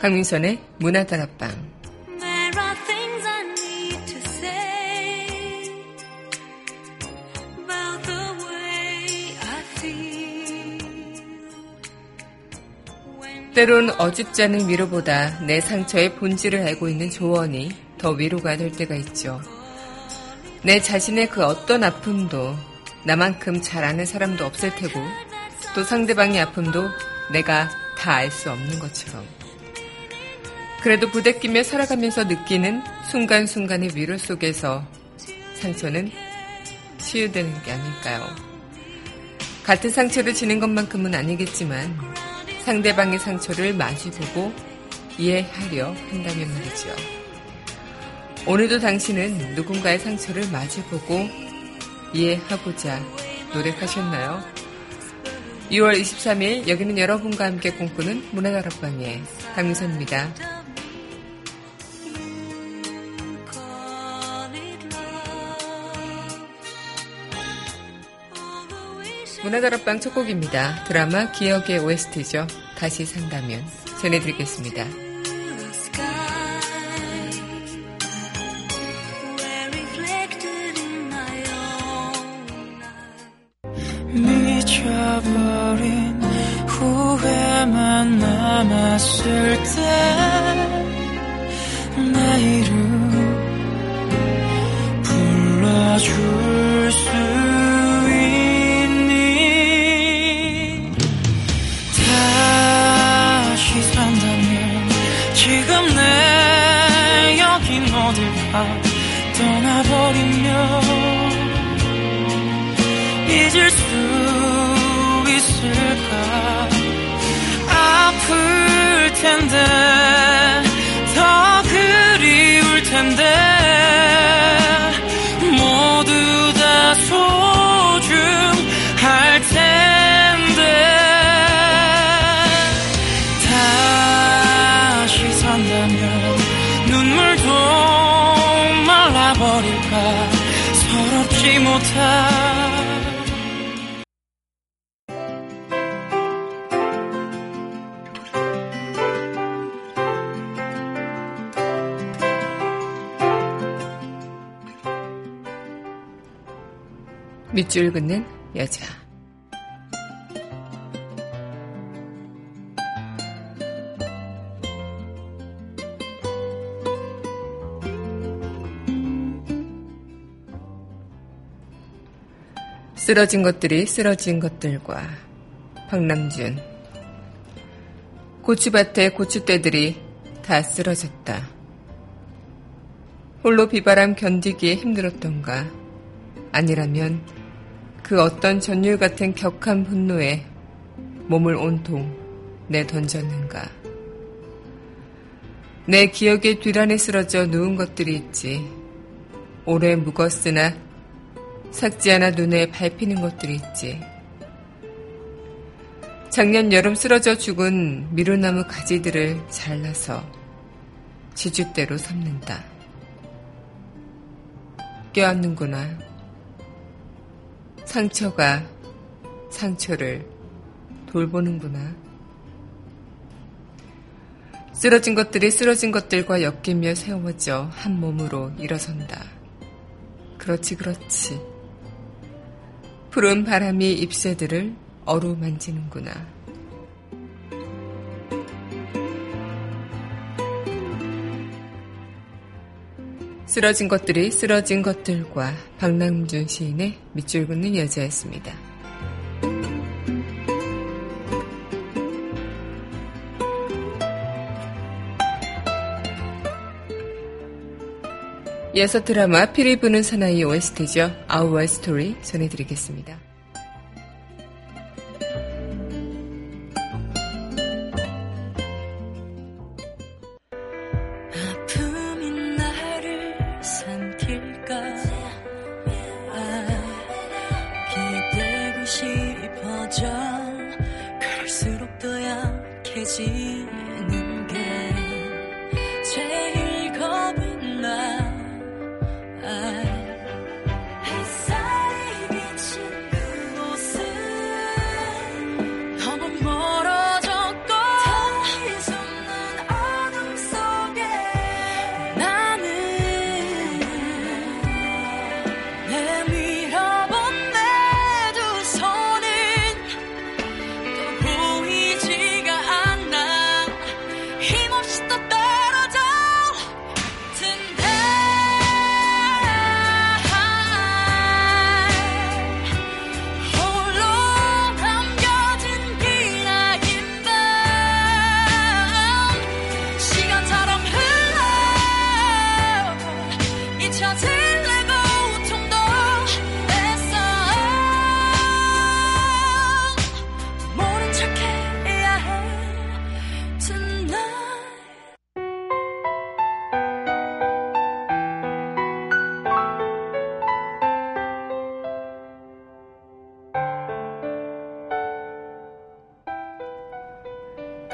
강민선의 문화다락방 때론 어줍지 않은 위로보다 내 상처의 본질을 알고 있는 조언이 더 위로가 될 때가 있죠. 내 자신의 그 어떤 아픔도 나만큼 잘 아는 사람도 없을 테고 또 상대방의 아픔도 내가 다 알 수 없는 것처럼. 그래도 부대끼며 살아가면서 느끼는 순간순간의 위로 속에서 상처는 치유되는 게 아닐까요? 같은 상처를 지는 것만큼은 아니겠지만 상대방의 상처를 마주보고 이해하려 한다면 말이죠. 오늘도 당신은 누군가의 상처를 마주보고 이해하고자 노력하셨나요? 6월 23일 여기는 여러분과 함께 꿈꾸는 문화다락방의 강민선입니다. 문화다락방 첫 곡입니다. 드라마 기억의 OST죠. 다시 산다면 전해드리겠습니다. 미쳐버린 후회만 남았을 때내 이름 불러줄 밑줄 긋는 여자 쓰러진 것들이 쓰러진 것들과 박남준 고추밭에 고추대들이 다 쓰러졌다. 홀로 비바람 견디기에 힘들었던가 아니라면 그 어떤 전율 같은 격한 분노에 몸을 온통 내던졌는가. 내 기억의 뒤란에 쓰러져 누운 것들이 있지. 오래 묵었으나 삭지 않아 눈에 밟히는 것들이 있지. 작년 여름 쓰러져 죽은 미루나무 가지들을 잘라서 지주대로 삼는다. 껴안는구나. 상처가 상처를 돌보는구나. 쓰러진 것들이 쓰러진 것들과 엮이며 세워져 한 몸으로 일어선다. 그렇지, 그렇지. 푸른 바람이 잎새들을 어루만지는구나. 쓰러진 것들이 쓰러진 것들과 박남준 시인의 밑줄 긋는 여자였습니다. 이어서 드라마 피리 부는 사나이 OST죠. Our Story 전해드리겠습니다. 꺼져 그럴수록 더 약해지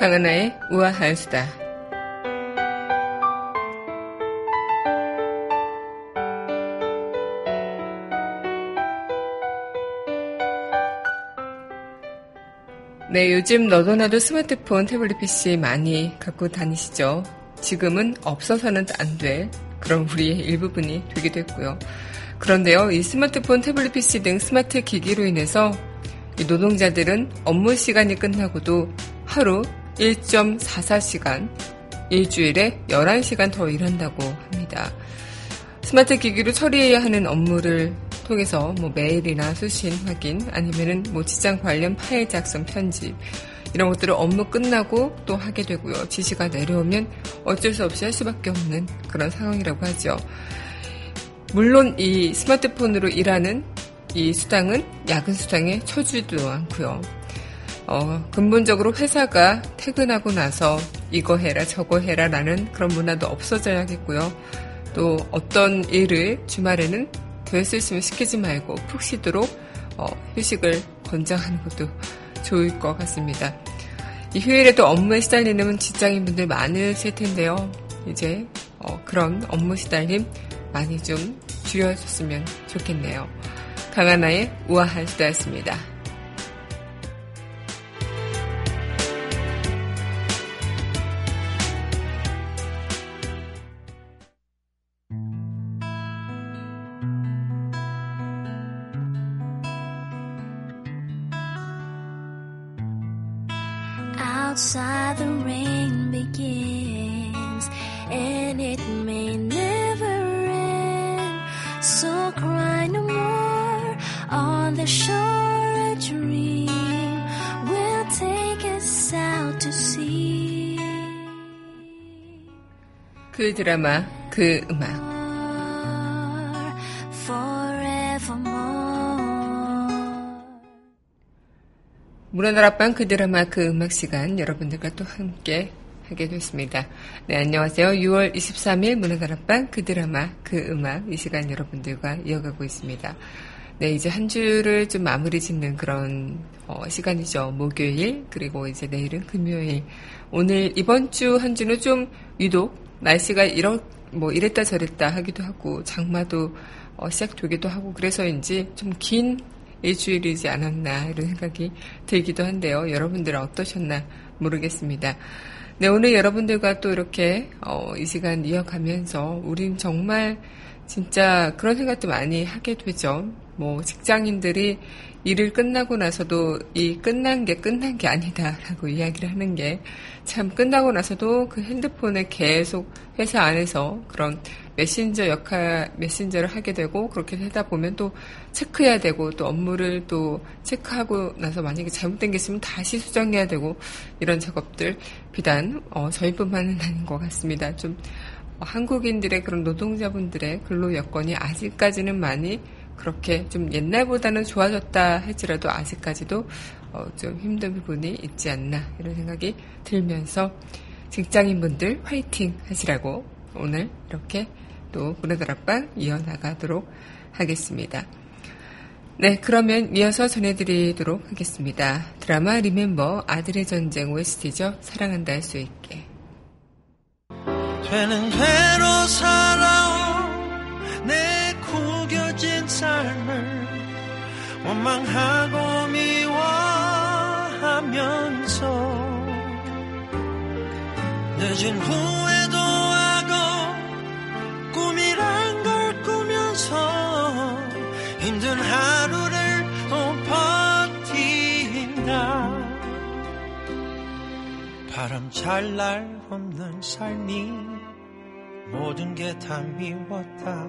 강은하의 우아한 수다. 네, 요즘 너도 나도 스마트폰, 태블릿 PC 많이 갖고 다니시죠? 지금은 없어서는 안 될 그런 우리의 일부분이 되기도 했고요. 그런데요, 이 스마트폰, 태블릿 PC 등 스마트 기기로 인해서 노동자들은 업무 시간이 끝나고도 하루 1.44시간, 일주일에 11시간 더 일한다고 합니다. 스마트 기기로 처리해야 하는 업무를 통해서 뭐 메일이나 수신 확인 아니면은 뭐 직장 관련 파일 작성 편집 이런 것들을 업무 끝나고 또 하게 되고요. 지시가 내려오면 어쩔 수 없이 할 수밖에 없는 그런 상황이라고 하죠. 물론 이 스마트폰으로 일하는 이 수당은 야근 수당에 쳐주지도 않고요. 어, 근본적으로 회사가 퇴근하고 나서 이거 해라 저거 해라 라는 그런 문화도 없어져야겠고요. 또 어떤 일을 주말에는 될수 있으면 시키지 말고 푹 쉬도록 어, 휴식을 권장하는 것도 좋을 것 같습니다. 이 휴일에도 업무에 시달리는 직장인분들 많으실 텐데요. 이제 어, 그런 업무 시달림 많이 좀 줄여줬으면 좋겠네요. 강하나의 우아한 수다였습니다. outside the rain begins and it may never end so cry no more on the shore a dream will take us out to sea 그 드라마 그 음악 문화다락방 그 드라마 그 음악 시간 여러분들과 또 함께 하게 됐습니다. 네, 안녕하세요. 6월 23일 문화다락방 그 드라마 그 음악 이 시간 여러분들과 이어가고 있습니다. 네, 이제 한 주를 좀 마무리 짓는 그런 어, 시간이죠. 목요일 그리고 이제 내일은 금요일. 오늘 이번 주 한 주는 좀 유독 날씨가 이런 뭐 이랬다 저랬다 하기도 하고 장마도 어, 시작되기도 하고 그래서인지 좀 긴 일주일이지 않았나 이런 생각이 들기도 한데요. 여러분들은 어떠셨나 모르겠습니다. 네, 오늘 여러분들과 또 이렇게 어, 이 시간 이어가면서 우린 정말 진짜 그런 생각도 많이 하게 되죠. 뭐 직장인들이 일을 끝나고 나서도 이 끝난 게 끝난 게 아니다라고 이야기를 하는 게 참 끝나고 나서도 그 핸드폰에 계속 회사 안에서 그런 메신저 역할, 메신저를 하게 되고, 그렇게 하다 보면 또 체크해야 되고, 또 업무를 또 체크하고 나서 만약에 잘못된 게 있으면 다시 수정해야 되고, 이런 작업들, 비단, 어, 저희뿐만은 아닌 것 같습니다. 좀, 어, 한국인들의 그런 노동자분들의 근로 여건이 아직까지는 많이 그렇게 좀 옛날보다는 좋아졌다 할지라도 아직까지도 어, 좀 힘든 부분이 있지 않나 이런 생각이 들면서 직장인분들 화이팅 하시라고 오늘 이렇게 또 문화다락방 이어나가도록 하겠습니다. 네, 그러면 이어서 전해드리도록 하겠습니다. 드라마 리멤버 아들의 전쟁 OST죠. 사랑한다 할 수 있게. 되는 대로 살아온 내 구겨진 삶을 원망하고 미워하면서 늦은 후에도 꿈이란 걸 꾸면서 힘든 하루를 또 버틴다. 바람 잘 날 없는 삶이 모든 게 다 미웠다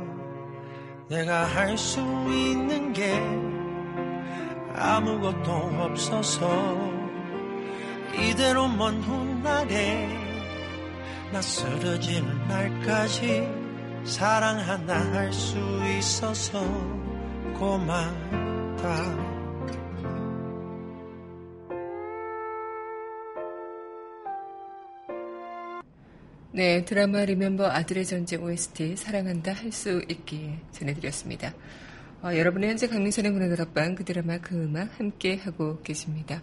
내가 할 수 있는 게 아무것도 없어서 이대로 먼 훗날에 나 쓰러지는 날까지 사랑한다 할수 있어서 고맙다. 네, 드라마 리멤버 아들의 전쟁 OST 사랑한다 할 수 있기에 전해드렸습니다. 어, 여러분의 현재 강민선의 문화다락방 그 드라마 그 음악 함께 하고 계십니다.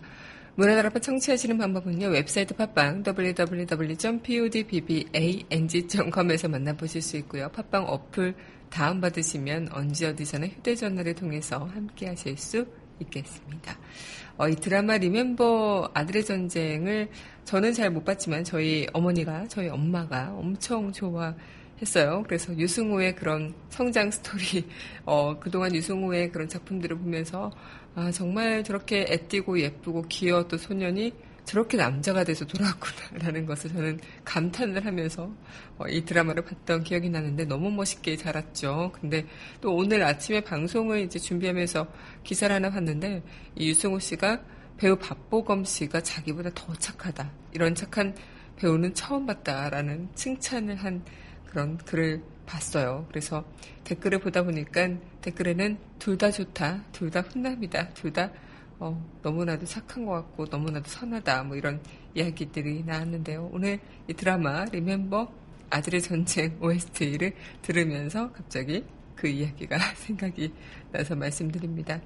문화다락방 청취하시는 방법은요. 웹사이트 팟빵 www.podbbang.com에서 만나보실 수 있고요. 팟빵 어플 다운받으시면 언제 어디서나 휴대전화를 통해서 함께 하실 수 있겠습니다. 어, 이 드라마 리멤버 아들의 전쟁을 저는 잘 못 봤지만 저희 어머니가 저희 엄마가 엄청 좋아했어요. 그래서 유승호의 그런 성장 스토리, 어, 그동안 유승호의 그런 작품들을 보면서 아, 정말 저렇게 애띠고 예쁘고 귀여웠던 소년이 저렇게 남자가 돼서 돌아왔구나라는 것을 저는 감탄을 하면서 어, 이 드라마를 봤던 기억이 나는데 너무 멋있게 자랐죠. 근데 또 오늘 아침에 방송을 이제 준비하면서 기사를 하나 봤는데 이 유승호 씨가 배우 박보검 씨가 자기보다 더 착하다. 이런 착한 배우는 처음 봤다라는 칭찬을 한 그런 글을 봤어요. 그래서 댓글을 보다 보니까 댓글에는 둘 다 좋다, 둘 다 훈남이다, 둘다 어, 너무나도 착한 것 같고 너무나도 선하다 뭐 이런 이야기들이 나왔는데요. 오늘 이 드라마 리멤버 아들의 전쟁 OST를 들으면서 갑자기 그 이야기가 생각이 나서 말씀드립니다.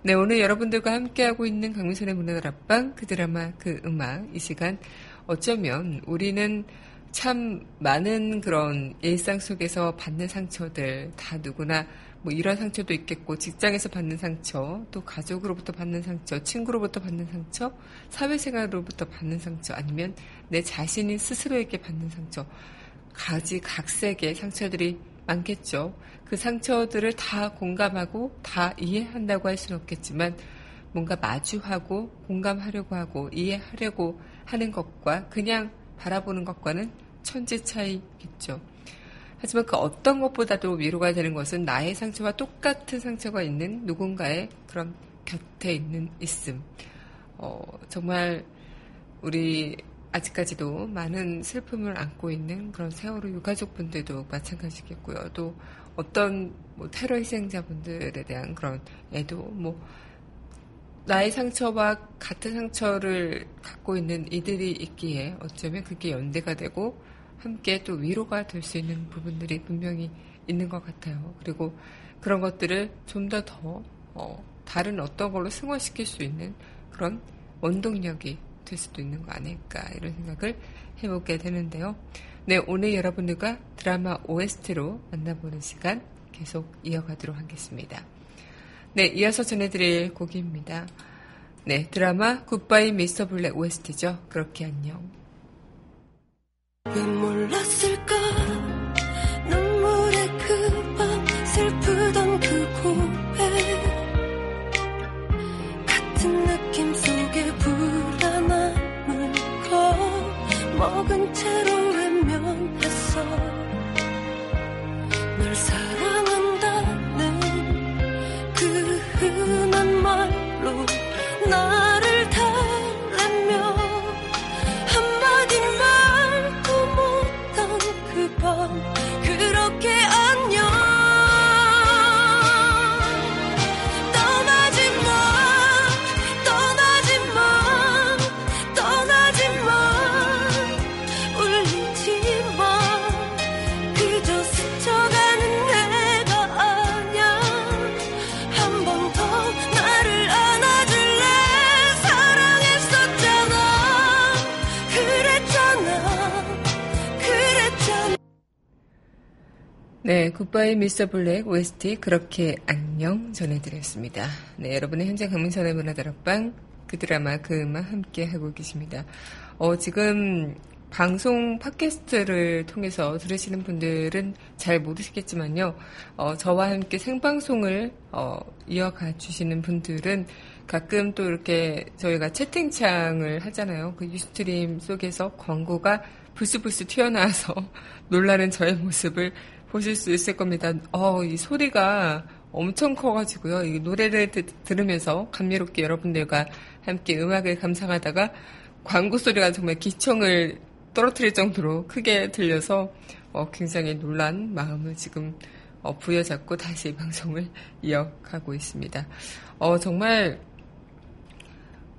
네, 오늘 여러분들과 함께하고 있는 강민선의 문화다락방 그 드라마 그 음악 이 시간 어쩌면 우리는 참 많은 그런 일상 속에서 받는 상처들 다 누구나 뭐 이런 상처도 있겠고 직장에서 받는 상처, 또 가족으로부터 받는 상처, 친구로부터 받는 상처, 사회생활로부터 받는 상처, 아니면 내 자신이 스스로에게 받는 상처, 가지 각색의 상처들이 많겠죠. 그 상처들을 다 공감하고 다 이해한다고 할 수는 없겠지만 뭔가 마주하고 공감하려고 하고 이해하려고 하는 것과 그냥 바라보는 것과는 천지 차이겠죠. 하지만 그 어떤 것보다도 위로가 되는 것은 나의 상처와 똑같은 상처가 있는 누군가의 그런 곁에 있는 있음. 어, 정말 우리 아직까지도 많은 슬픔을 안고 있는 그런 세월호 유가족분들도 마찬가지겠고요. 또 어떤 뭐 테러 희생자분들에 대한 그런 애도 뭐 나의 상처와 같은 상처를 갖고 있는 이들이 있기에 어쩌면 그게 연대가 되고 함께 또 위로가 될 수 있는 부분들이 분명히 있는 것 같아요. 그리고 그런 것들을 좀 더더 더, 어, 다른 어떤 걸로 승화시킬 수 있는 그런 원동력이 될 수도 있는 거 아닐까 이런 생각을 해보게 되는데요. 네, 오늘 여러분들과 드라마 OST로 만나보는 시간 계속 이어가도록 하겠습니다. 네, 이어서 전해드릴 곡입니다. 네, 드라마 굿바이 미스터 블랙 OST죠. 그렇게 안녕. 왜 몰랐을까 눈물의 그밤 슬프던 그 겁먹은 채로 외면했어 널 사랑한다는 그 흔한 말로 나 네, 굿바이 미스터 블랙 OST 그렇게 안녕 전해드렸습니다. 네, 여러분은 현재 강민선의 문화다락방 그 드라마 그 음악 함께 하고 계십니다. 어, 지금 방송 팟캐스트를 통해서 들으시는 분들은 잘 모르시겠지만요. 어, 저와 함께 생방송을 어, 이어가 주시는 분들은 가끔 또 이렇게 저희가 채팅창을 하잖아요. 그 유스트림 속에서 광고가 불쑥불쑥 튀어나와서 놀라는 저의 모습을 보실 수 있을 겁니다. 어, 이 소리가 엄청 커가지고요. 이 노래를 드, 들으면서 감미롭게 여러분들과 함께 음악을 감상하다가 광고 소리가 정말 기청을 떨어뜨릴 정도로 크게 들려서 어, 굉장히 놀란 마음을 지금 어, 부여잡고 다시 방송을 이어가고 있습니다. 어, 정말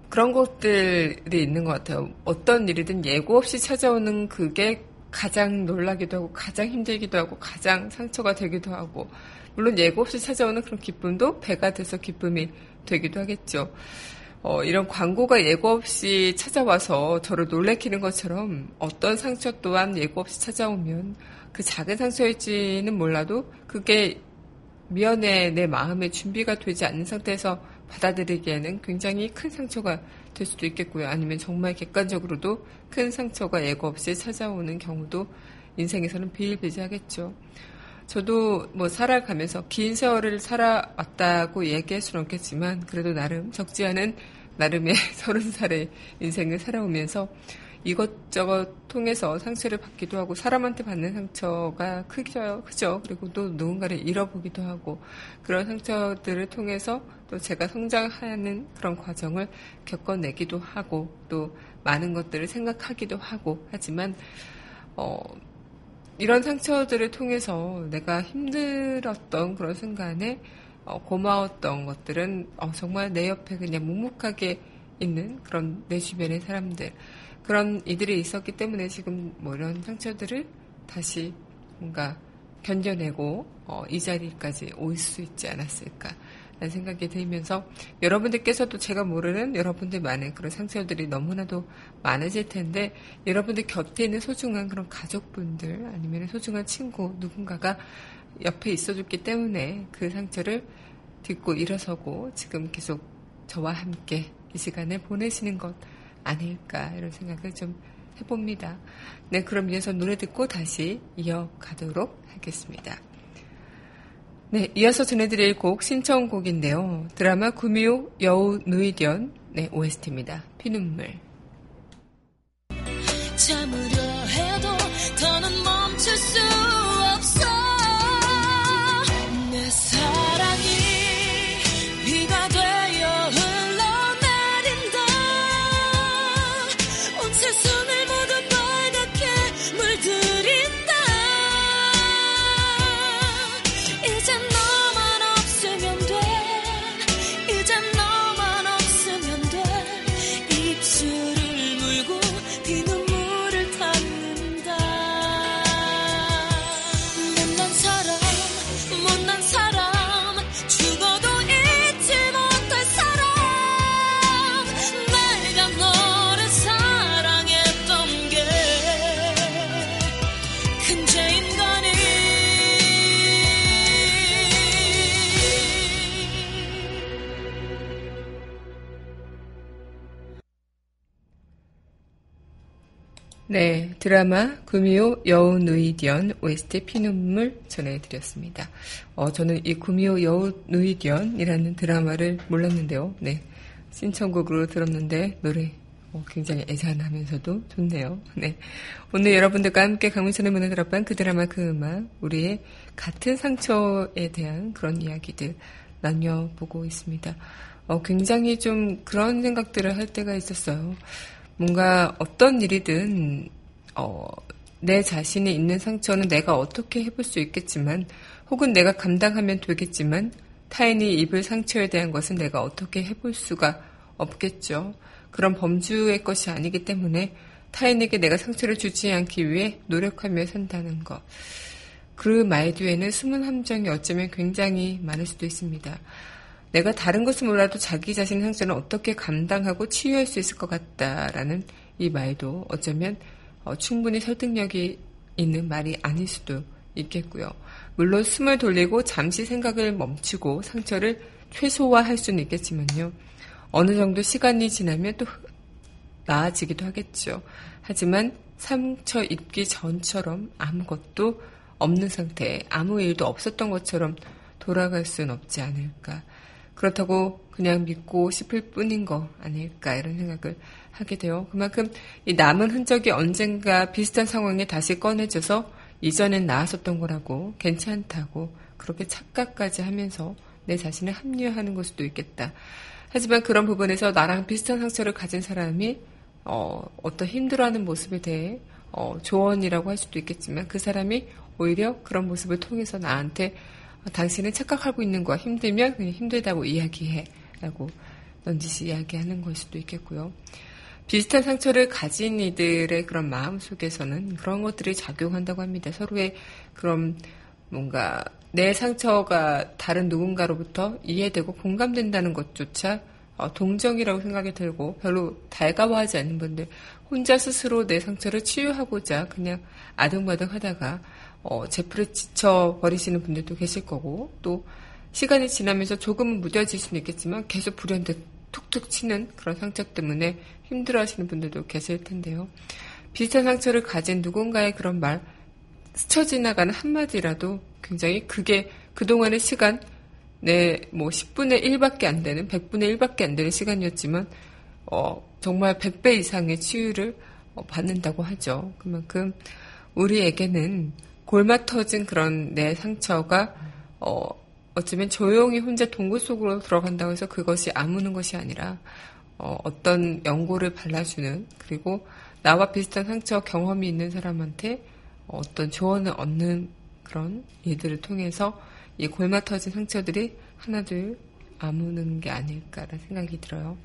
그런 것들이 있는 것 같아요. 어떤 일이든 예고 없이 찾아오는 그게 가장 놀라기도 하고 가장 힘들기도 하고 가장 상처가 되기도 하고 물론 예고 없이 찾아오는 그런 기쁨도 배가 돼서 기쁨이 되기도 하겠죠. 어, 이런 광고가 예고 없이 찾아와서 저를 놀래키는 것처럼 어떤 상처 또한 예고 없이 찾아오면 그 작은 상처일지는 몰라도 그게 미연에 내 마음의 준비가 되지 않는 상태에서 받아들이기에는 굉장히 큰 상처가 될 수도 있겠고요. 아니면 정말 객관적으로도 큰 상처가 예고 없이 찾아오는 경우도 인생에서는 비일비재하겠죠. 저도 뭐 살아가면서 긴 세월을 살아왔다고 얘기할 수는 없겠지만 그래도 나름 적지 않은 나름의 서른 살의 인생을 살아오면서 이것저것 통해서 상처를 받기도 하고 사람한테 받는 상처가 크죠, 크죠. 그리고 또 누군가를 잃어보기도 하고 그런 상처들을 통해서 또 제가 성장하는 그런 과정을 겪어내기도 하고 또 많은 것들을 생각하기도 하고 하지만 어 이런 상처들을 통해서 내가 힘들었던 그런 순간에 어, 고마웠던 것들은 어, 정말 내 옆에 그냥 묵묵하게 있는 그런 내 주변의 사람들 그런 이들이 있었기 때문에 지금 뭐 이런 상처들을 다시 뭔가 견뎌내고 어, 이 자리까지 올 수 있지 않았을까 라는 생각이 들면서 여러분들께서도 제가 모르는 여러분들 많은 그런 상처들이 너무나도 많으실 텐데 여러분들 곁에 있는 소중한 그런 가족분들 아니면 소중한 친구 누군가가 옆에 있어줬기 때문에 그 상처를 딛고 일어서고 지금 계속 저와 함께 이 시간을 보내시는 것 아닐까 이런 생각을 좀 해봅니다. 네, 그럼 이어서 노래 듣고 다시 이어가도록 하겠습니다. 네, 이어서 전해드릴 곡 신청곡인데요. 드라마 구미호 여우 누이견 네, OST입니다. 피눈물. 참으려 해도 더는 네, 드라마 구미호 여우 누이디언 OST 피눈물 전해드렸습니다. 어, 저는 이 구미호 여우 누이디언이라는 드라마를 몰랐는데요. 네, 신청곡으로 들었는데 노래 어, 굉장히 애잔하면서도 좋네요. 네, 오늘 여러분들과 함께 강민선의 문을 들어본 그 드라마 그 음악 우리의 같은 상처에 대한 그런 이야기들 나뉘어보고 있습니다. 어, 굉장히 좀 그런 생각들을 할 때가 있었어요. 뭔가 어떤 일이든 어, 내 자신이 있는 상처는 내가 어떻게 해볼 수 있겠지만 혹은 내가 감당하면 되겠지만 타인이 입을 상처에 대한 것은 내가 어떻게 해볼 수가 없겠죠. 그런 범주의 것이 아니기 때문에 타인에게 내가 상처를 주지 않기 위해 노력하며 산다는 것. 그 말 뒤에는 숨은 함정이 어쩌면 굉장히 많을 수도 있습니다. 내가 다른 것은 몰라도 자기 자신의 상처는 어떻게 감당하고 치유할 수 있을 것 같다라는 이 말도 어쩌면 어, 충분히 설득력이 있는 말이 아닐 수도 있겠고요. 물론 숨을 돌리고 잠시 생각을 멈추고 상처를 최소화할 수는 있겠지만요. 어느 정도 시간이 지나면 또 나아지기도 하겠죠. 하지만 상처 입기 전처럼 아무것도 없는 상태에 아무 일도 없었던 것처럼 돌아갈 수는 없지 않을까. 그렇다고 그냥 믿고 싶을 뿐인 거 아닐까 이런 생각을 하게 돼요. 그만큼 이 남은 흔적이 언젠가 비슷한 상황에 다시 꺼내져서 이전엔 나았었던 거라고 괜찮다고 그렇게 착각까지 하면서 내 자신을 합리화하는 걸 수도 있겠다. 하지만 그런 부분에서 나랑 비슷한 상처를 가진 사람이 어, 어떤 힘들어하는 모습에 대해 어, 조언이라고 할 수도 있겠지만 그 사람이 오히려 그런 모습을 통해서 나한테 어, 당신은 착각하고 있는 거야. 힘들면 그냥 힘들다고 이야기해. 라고 넌지시 이야기하는 걸 수도 있겠고요. 비슷한 상처를 가진 이들의 그런 마음 속에서는 그런 것들이 작용한다고 합니다. 서로의 그런 뭔가 내 상처가 다른 누군가로부터 이해되고 공감된다는 것조차 어, 동정이라고 생각이 들고 별로 달가워하지 않는 분들 혼자 스스로 내 상처를 치유하고자 그냥 아등바등 하다가 어, 제풀에 지쳐 버리시는 분들도 계실 거고 또 시간이 지나면서 조금은 무뎌질 수는 있겠지만 계속 불현듯 툭툭 치는 그런 상처 때문에 힘들어하시는 분들도 계실 텐데요. 비슷한 상처를 가진 누군가의 그런 말 스쳐 지나가는 한마디라도 굉장히 그게 그동안의 시간 내 뭐 10분의 1밖에 안 되는 100분의 1밖에 안 되는 시간이었지만 어, 정말 100배 이상의 치유를 어, 받는다고 하죠. 그만큼 우리에게는 골마 터진 그런 내 상처가 어, 어쩌면 조용히 혼자 동굴 속으로 들어간다고 해서 그것이 아무는 것이 아니라 어, 어떤 연고를 발라주는 그리고 나와 비슷한 상처 경험이 있는 사람한테 어떤 조언을 얻는 그런 일들을 통해서 이 골마 터진 상처들이 하나둘 아무는 게 아닐까라는 생각이 들어요.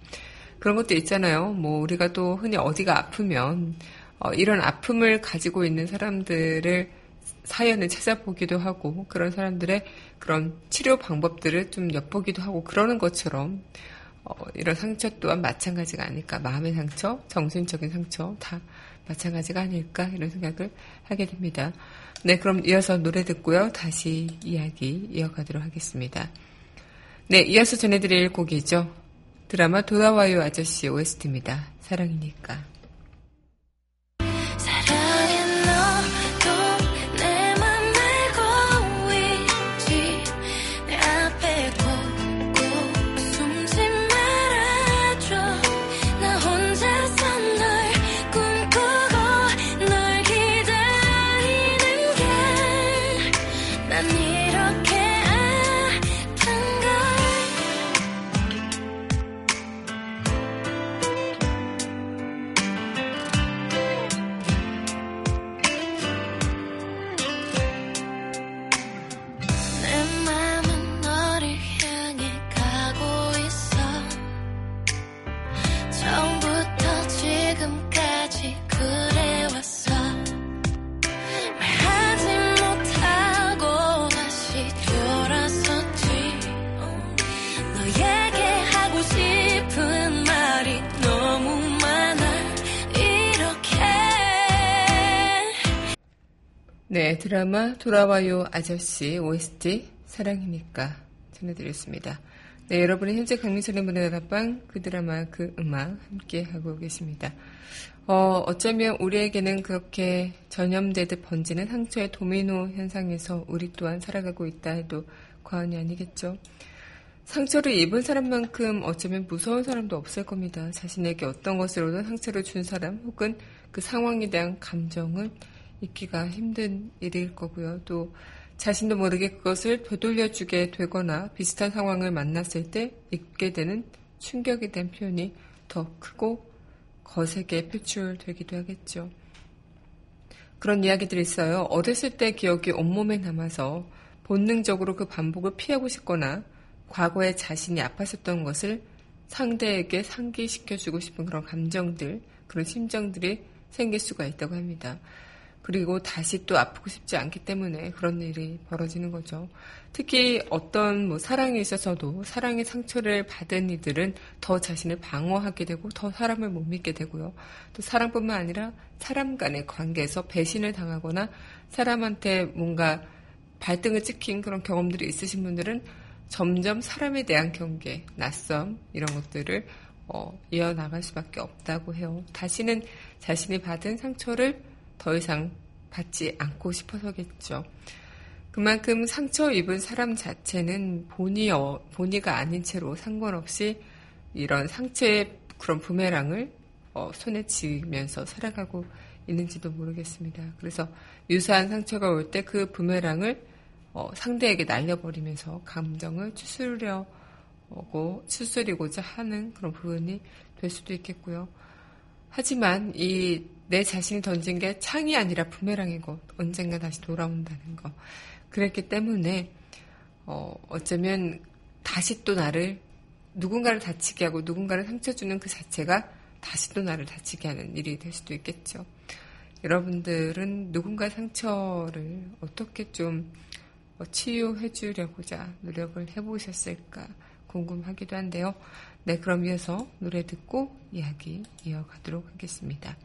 그런 것도 있잖아요. 뭐 우리가 또 흔히 어디가 아프면 어, 이런 아픔을 가지고 있는 사람들을 사연을 찾아보기도 하고 그런 사람들의 그런 치료 방법들을 좀 엿보기도 하고 그러는 것처럼 어, 이런 상처 또한 마찬가지가 아닐까 마음의 상처, 정신적인 상처 다 마찬가지가 아닐까 이런 생각을 하게 됩니다. 네, 그럼 이어서 노래 듣고요. 다시 이야기 이어가도록 하겠습니다. 네, 이어서 전해드릴 곡이죠. 드라마 돌아와요 아저씨 OST입니다. 사랑이니까. 네, 드라마 돌아와요 아저씨 OST 사랑이니까 전해드렸습니다. 네, 여러분은 현재 강민선의 문화의 다방 그 드라마 그 음악 함께 하고 계십니다. 어, 어쩌면 우리에게는 그렇게 전염되듯 번지는 상처의 도미노 현상에서 우리 또한 살아가고 있다 해도 과언이 아니겠죠. 상처를 입은 사람만큼 어쩌면 무서운 사람도 없을 겁니다. 자신에게 어떤 것으로든 상처를 준 사람 혹은 그 상황에 대한 감정은 잊기가 힘든 일일 거고요. 또 자신도 모르게 그것을 되돌려주게 되거나 비슷한 상황을 만났을 때 잊게 되는 충격에 대한 표현이 더 크고 거세게 표출되기도 하겠죠. 그런 이야기들이 있어요. 어렸을 때 기억이 온몸에 남아서 본능적으로 그 반복을 피하고 싶거나 과거에 자신이 아팠었던 것을 상대에게 상기시켜주고 싶은 그런 감정들, 그런 심정들이 생길 수가 있다고 합니다. 그리고 다시 또 아프고 싶지 않기 때문에 그런 일이 벌어지는 거죠. 특히 어떤 뭐 사랑에 있어서도 사랑의 상처를 받은 이들은 더 자신을 방어하게 되고 더 사람을 못 믿게 되고요. 또 사랑뿐만 아니라 사람 간의 관계에서 배신을 당하거나 사람한테 뭔가 발등을 찍힌 그런 경험들이 있으신 분들은 점점 사람에 대한 경계, 낯섦 이런 것들을 어, 이어나갈 수밖에 없다고 해요. 다시는 자신이 받은 상처를 더 이상 받지 않고 싶어서겠죠. 그만큼 상처 입은 사람 자체는 본의, 어, 본의가 아닌 채로 상관없이 이런 상처의 그런 부메랑을 어, 손에 쥐면서 살아가고 있는지도 모르겠습니다. 그래서 유사한 상처가 올 때 그 부메랑을 어, 상대에게 날려버리면서 감정을 추스르려고 추스리고자 하는 그런 부분이 될 수도 있겠고요. 하지만 이 내 자신이 던진 게 창이 아니라 부메랑이고 언젠가 다시 돌아온다는 거. 그랬기 때문에 어, 어쩌면 다시 또 나를 누군가를 다치게 하고 누군가를 상처 주는 그 자체가 다시 또 나를 다치게 하는 일이 될 수도 있겠죠. 여러분들은 누군가 상처를 어떻게 좀 치유해 주려고자 노력을 해보셨을까 궁금하기도 한데요. 네, 그럼 이어서 노래 듣고 이야기 이어가도록 하겠습니다.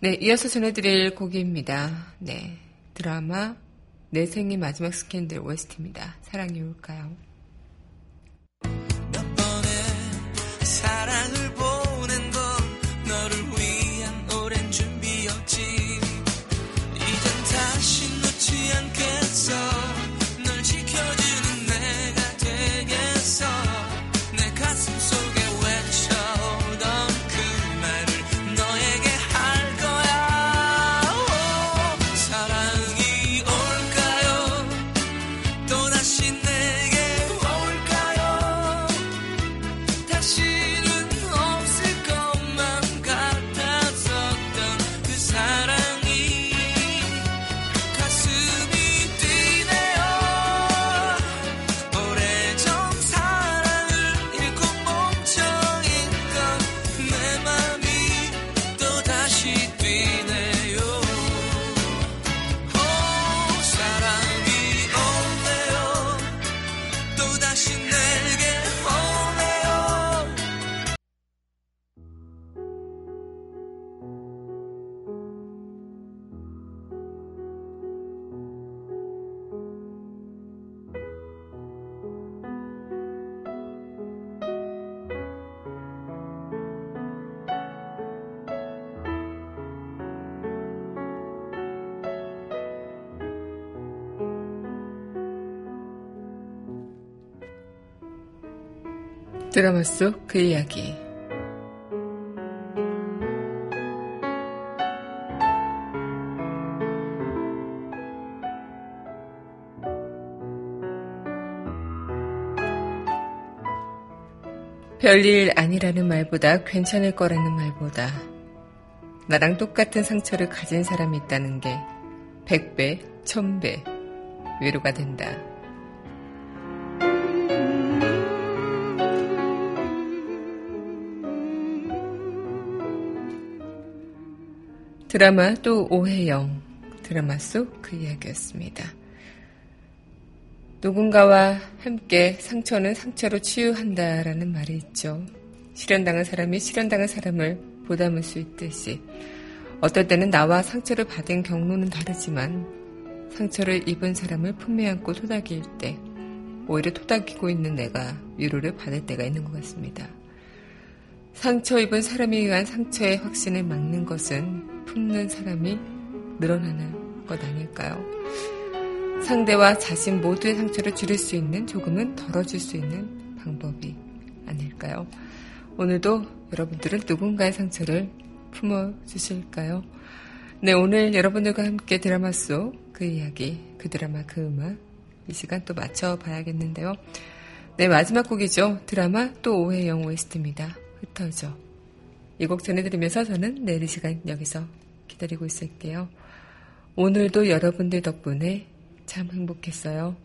네, 이어서 전해드릴 곡입니다. 네, 드라마 내 생의 마지막 스캔들 OST입니다. 사랑이 올까요? 드라마 속 그 이야기. 별일 아니라는 말보다 괜찮을 거라는 말보다 나랑 똑같은 상처를 가진 사람이 있다는 게 100배, 1000배 위로가 된다. 드라마 또 오해영 드라마 속 그 이야기였습니다. 누군가와 함께 상처는 상처로 치유한다라는 말이 있죠. 실현당한 사람이 실현당한 사람을 보담을 수 있듯이 어떨 때는 나와 상처를 받은 경로는 다르지만 상처를 입은 사람을 품에 안고 토닥일 때 오히려 토닥이고 있는 내가 위로를 받을 때가 있는 것 같습니다. 상처 입은 사람에 의한 상처의 확신을 막는 것은 품는 사람이 늘어나는 것 아닐까요? 상대와 자신 모두의 상처를 줄일 수 있는 조금은 덜어줄 수 있는 방법이 아닐까요? 오늘도 여러분들은 누군가의 상처를 품어주실까요? 네, 오늘 여러분들과 함께 드라마 속 그 이야기, 그 드라마, 그 음악, 이 시간 또 맞춰봐야겠는데요. 네, 마지막 곡이죠. 드라마 또 오해영 OST입니다. 흩어져. 이 곡 전해드리면서 저는 내일 이 시간 여기서 기다리고 있을게요. 오늘도 여러분들 덕분에 참 행복했어요.